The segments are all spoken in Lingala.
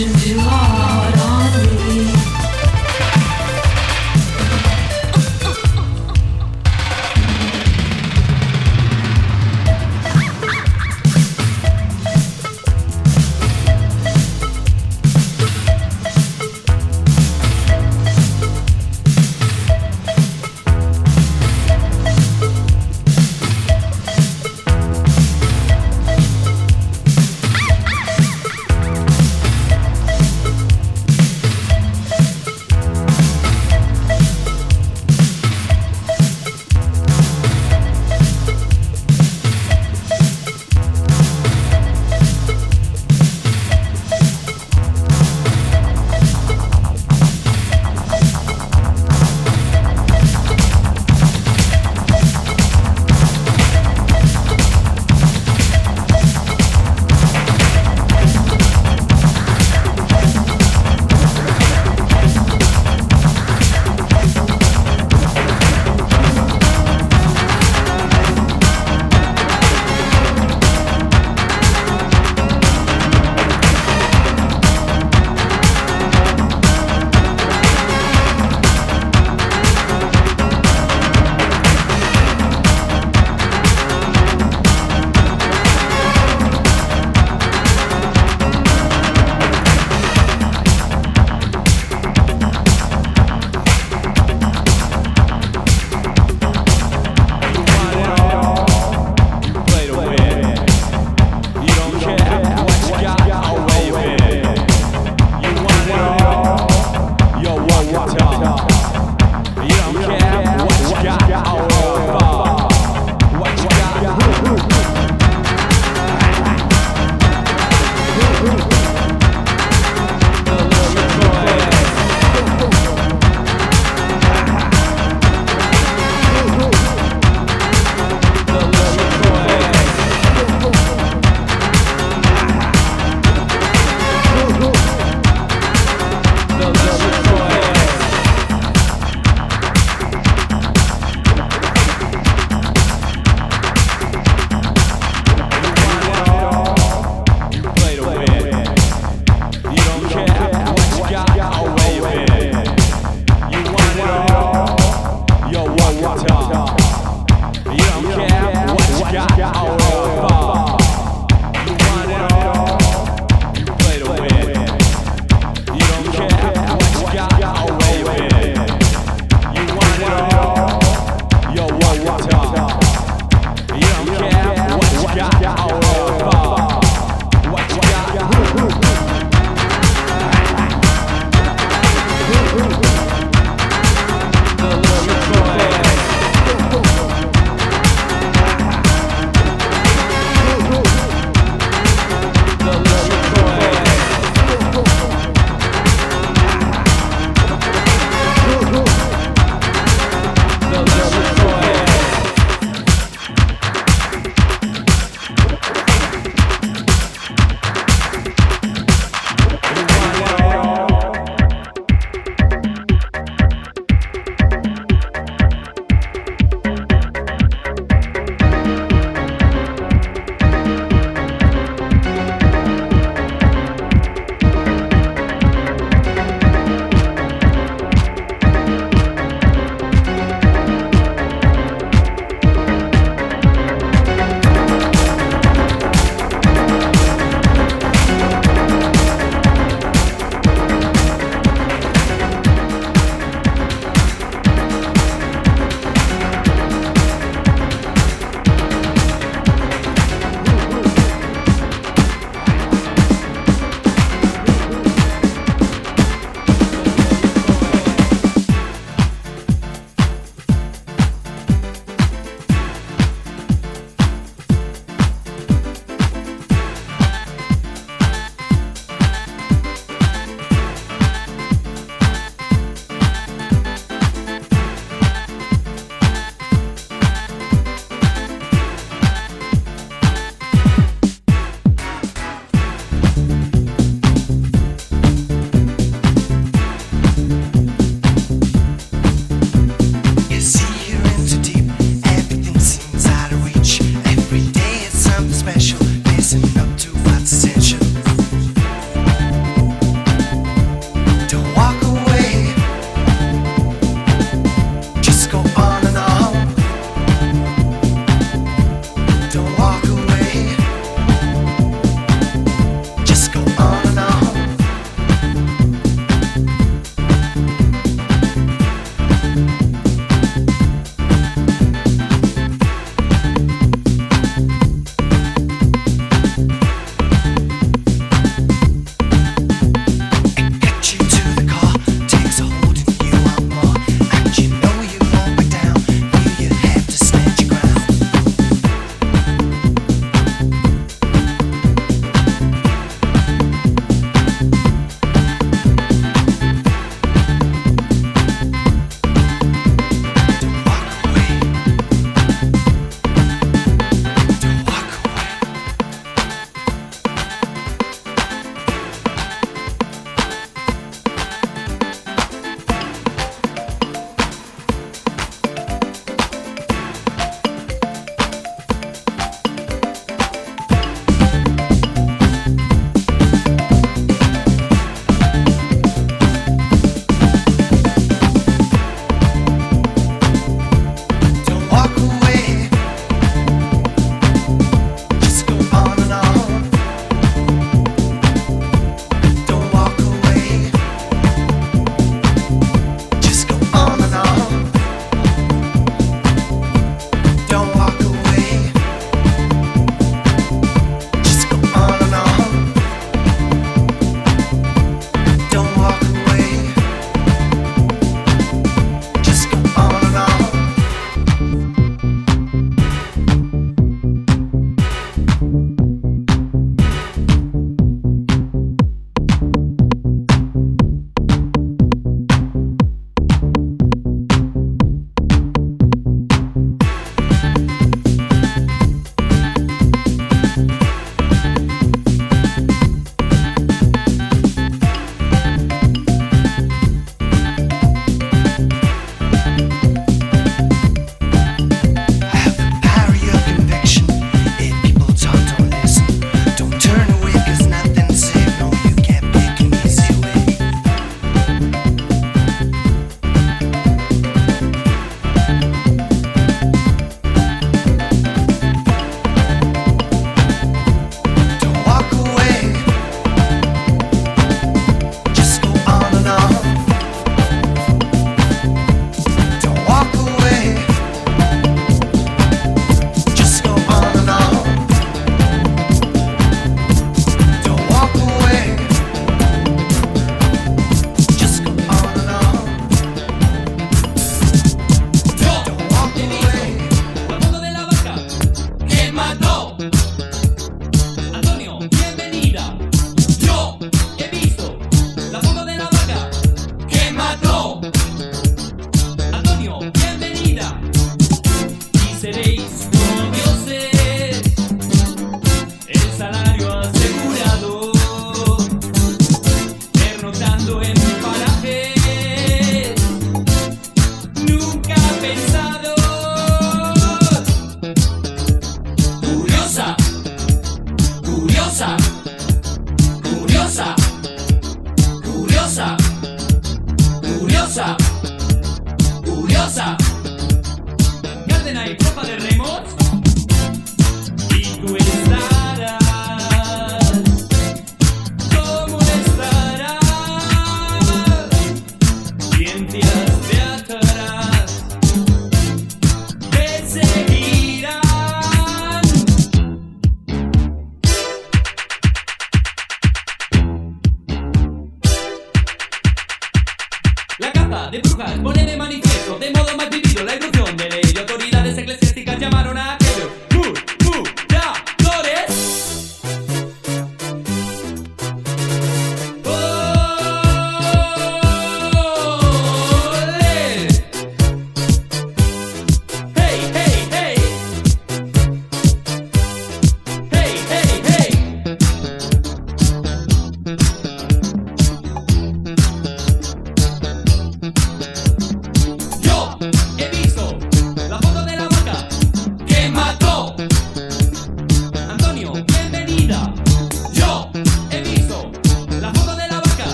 Imagine you are.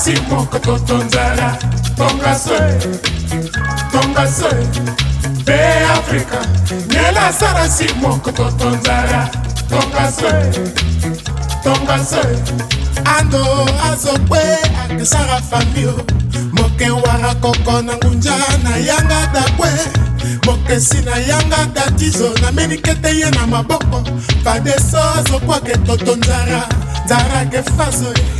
kasi moko totonzala tonga soe tonga soe mpe afrika nyela salasi moko totonzala tonga soe tonga soe ando azokwe akesara famio mokewara koko na ngunja na yanga dakwe mokesi na yanga datizo nameni kete ye na maboko padeso azokwake totonzara nzarake fasoe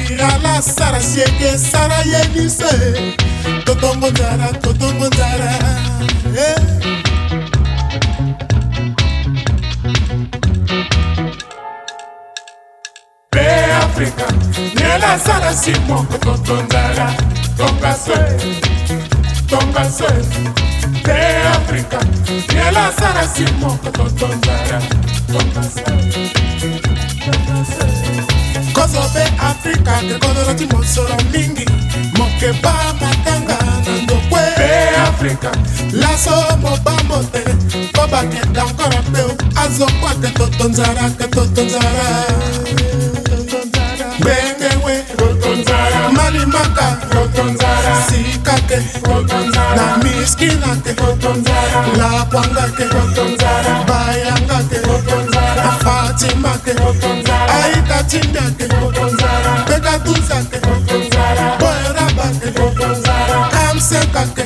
irala sara sieke sara yebise totongo eh. nzala totongo nzala be afrika niela sara si moko toto nzala tongase tongase be afrika niela sara si moko toto nzala tongase tongase kozobe afrika kekodolo ti mosolo mingi mokeba matanga na ndokwe Africa. Lasso mobambo te po bakenda nkora mpe azokwake totonzara ke totonzara gbengewe malimaka sikake na miskinake lakwangake bayangake fatimake aitatimbyake tekatuzake boerabake kamsekake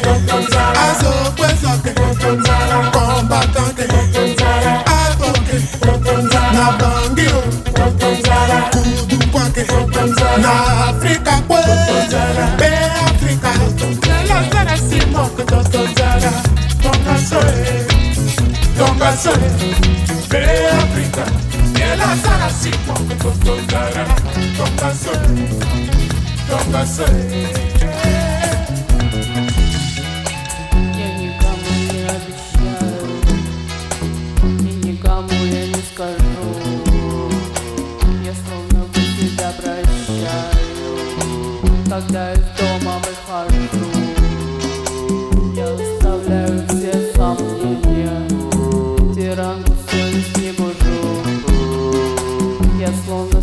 azokwezake kombatake akoke na bangio kudukwake na afrika kwe be afrika lazarasimok totonzara tongasoe tongasoe Beatriz que la sala si tocará con pasión, con pasión. Я никому не обещаю, и никому я не скажу. Я словно бы тебя прощаю, когда я lifelong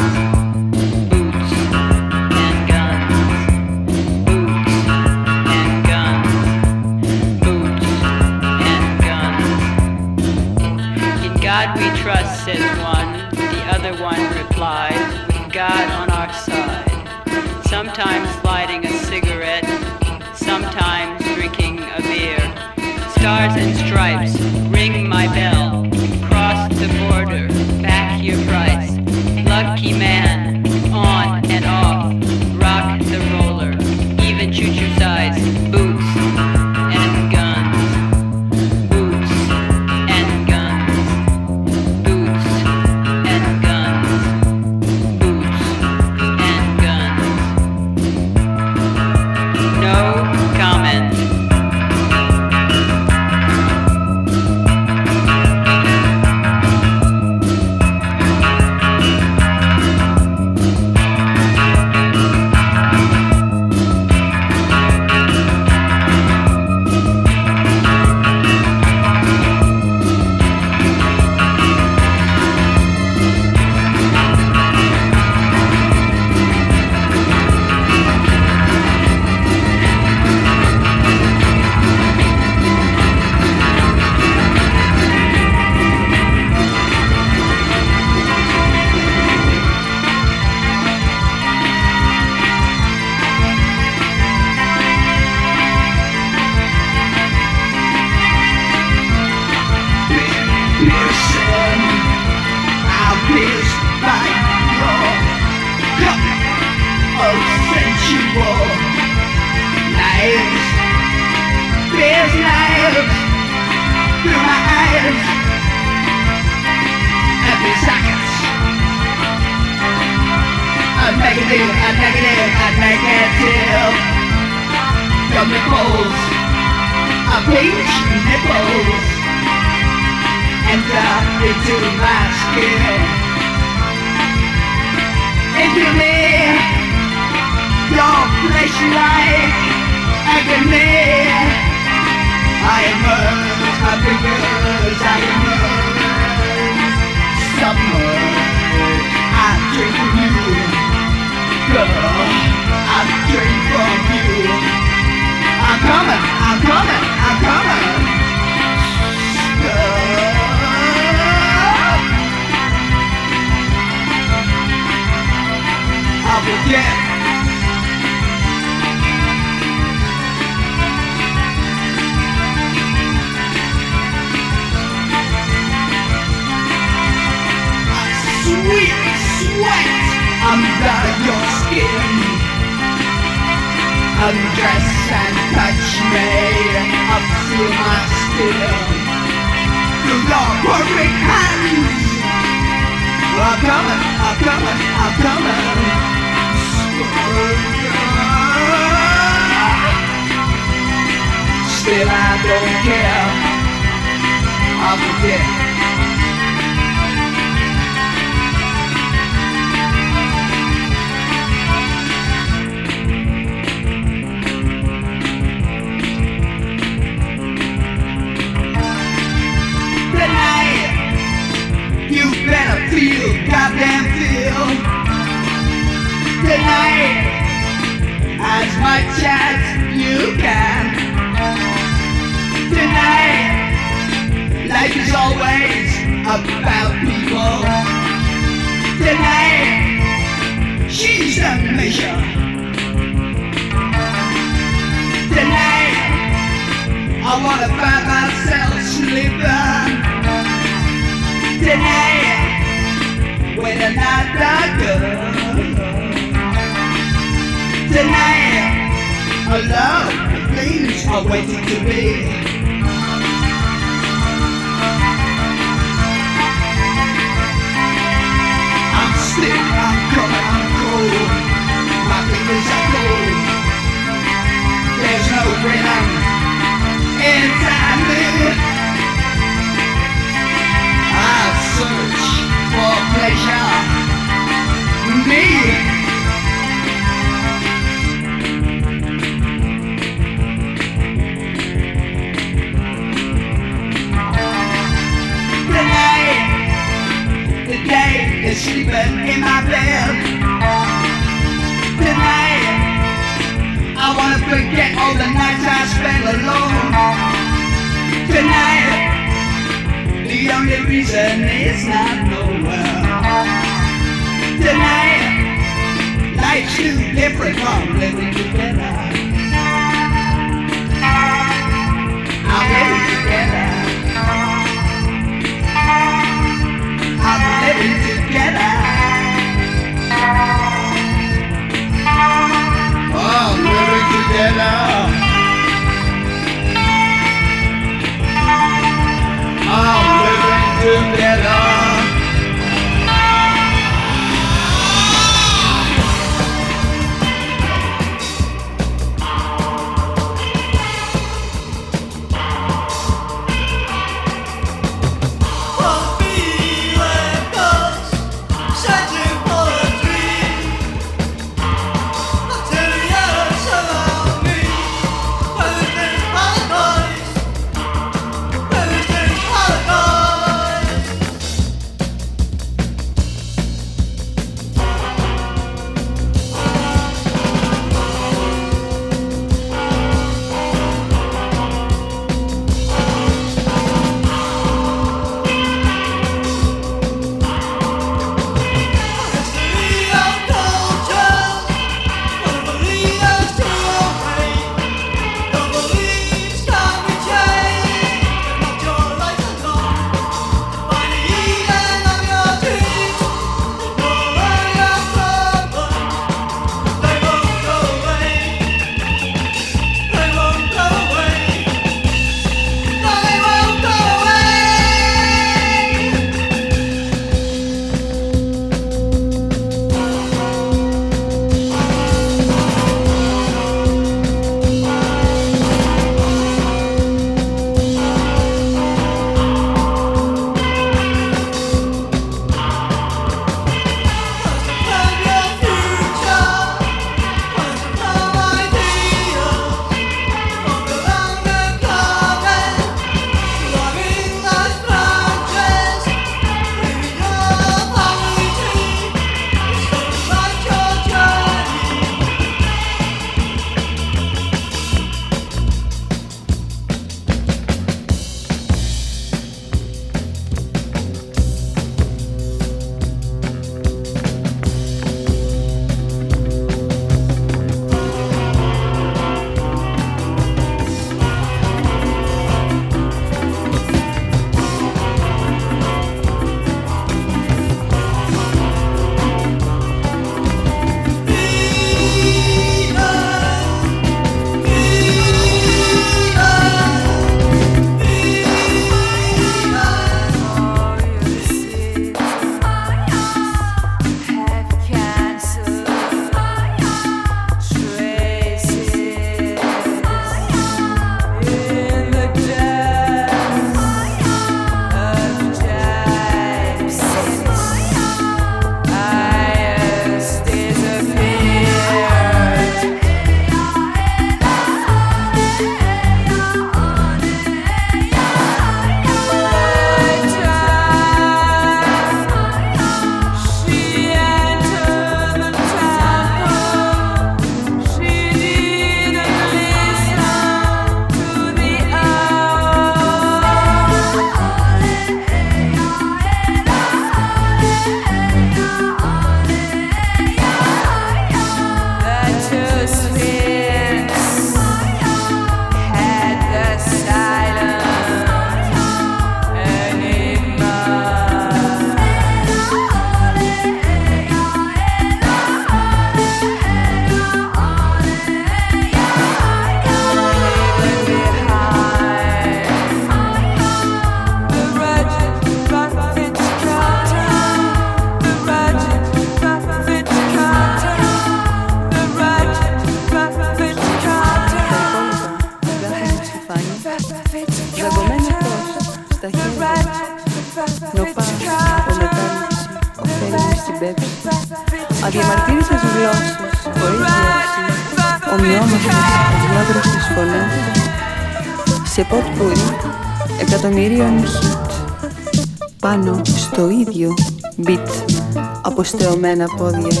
αποστεωμένα πόδια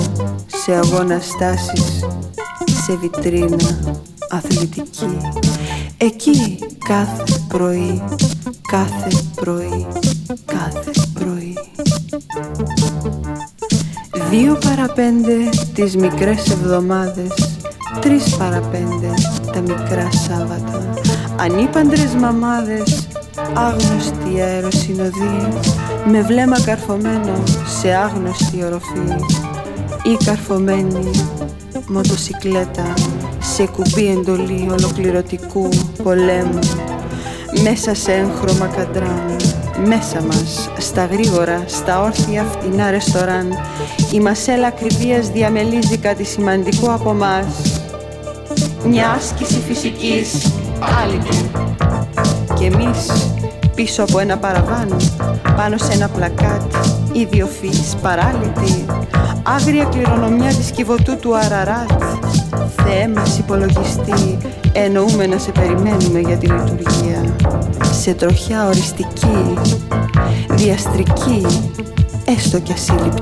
σε αγώνα στάσεις, σε βιτρίνα αθλητική. Εκεί κάθε πρωί, κάθε πρωί, κάθε πρωί. Δύο παραπέντε τις μικρές εβδομάδες, τρεις παραπέντε τα μικρά Σάββατα. Ανήπαντρες μαμάδες, άγνωστοι αεροσυνοδοί, με βλέμμα καρφωμένο σε άγνωστη οροφή ή καρφωμένη μοτοσικλέτα σε κουμπί εντολή ολοκληρωτικού πολέμου μέσα σε έγχρωμα κατράν μέσα μας, στα γρήγορα, στα όρθια φτηνά ρεστοράν η μασέλα ακριβίας διαμελίζει κάτι σημαντικό από μας μια άσκηση φυσικής, άλλη και εμείς πίσω από ένα παραβάν, πάνω σε ένα πλακάτι ιδιοφυής παράλυτη, άγρια κληρονομιά της κυβωτού του Αραράτ. Θεέ μας υπολογιστή, εννοούμε να σε περιμένουμε για τη λειτουργία. Σε τροχιά οριστική, διαστρική, έστω κι ασύλληπτη.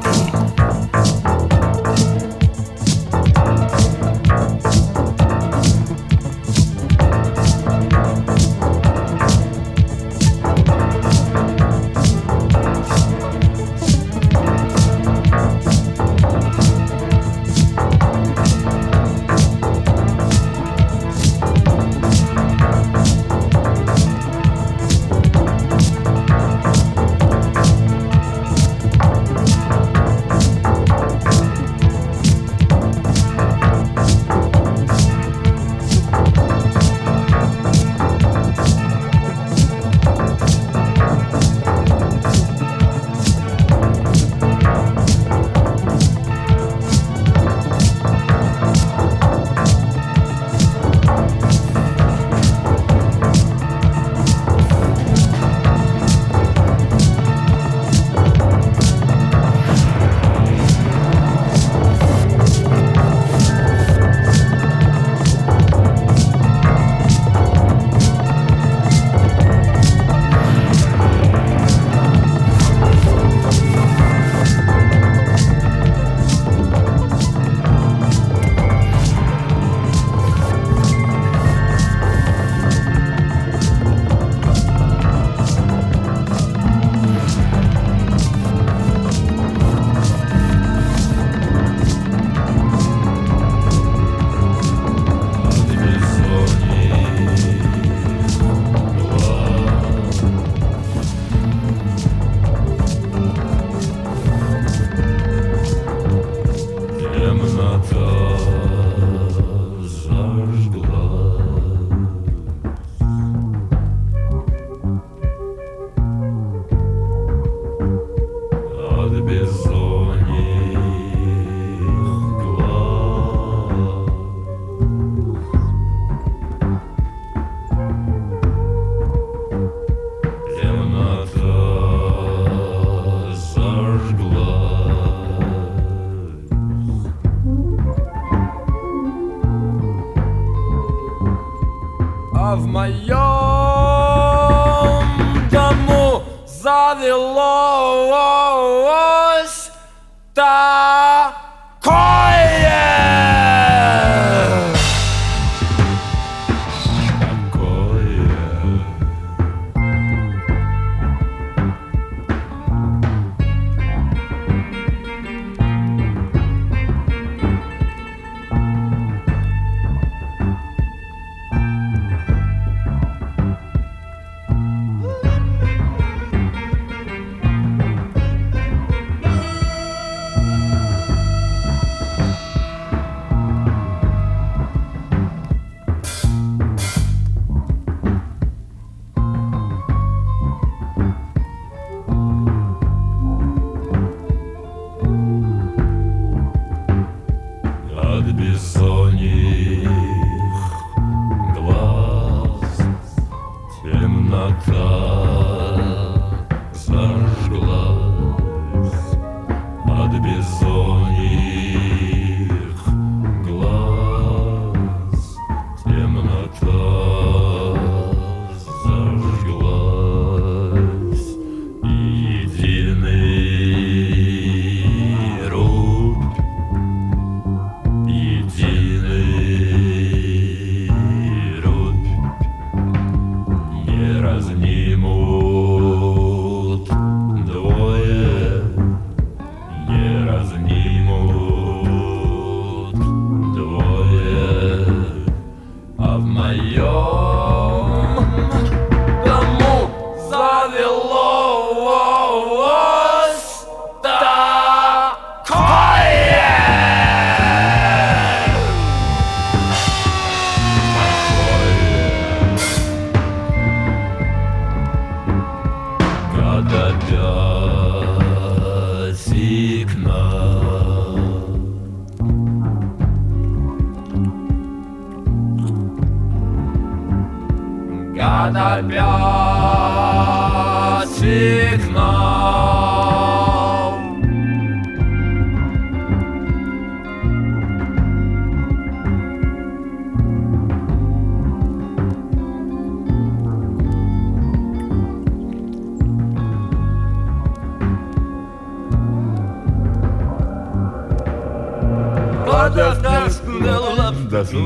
не разнимут.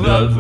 Love.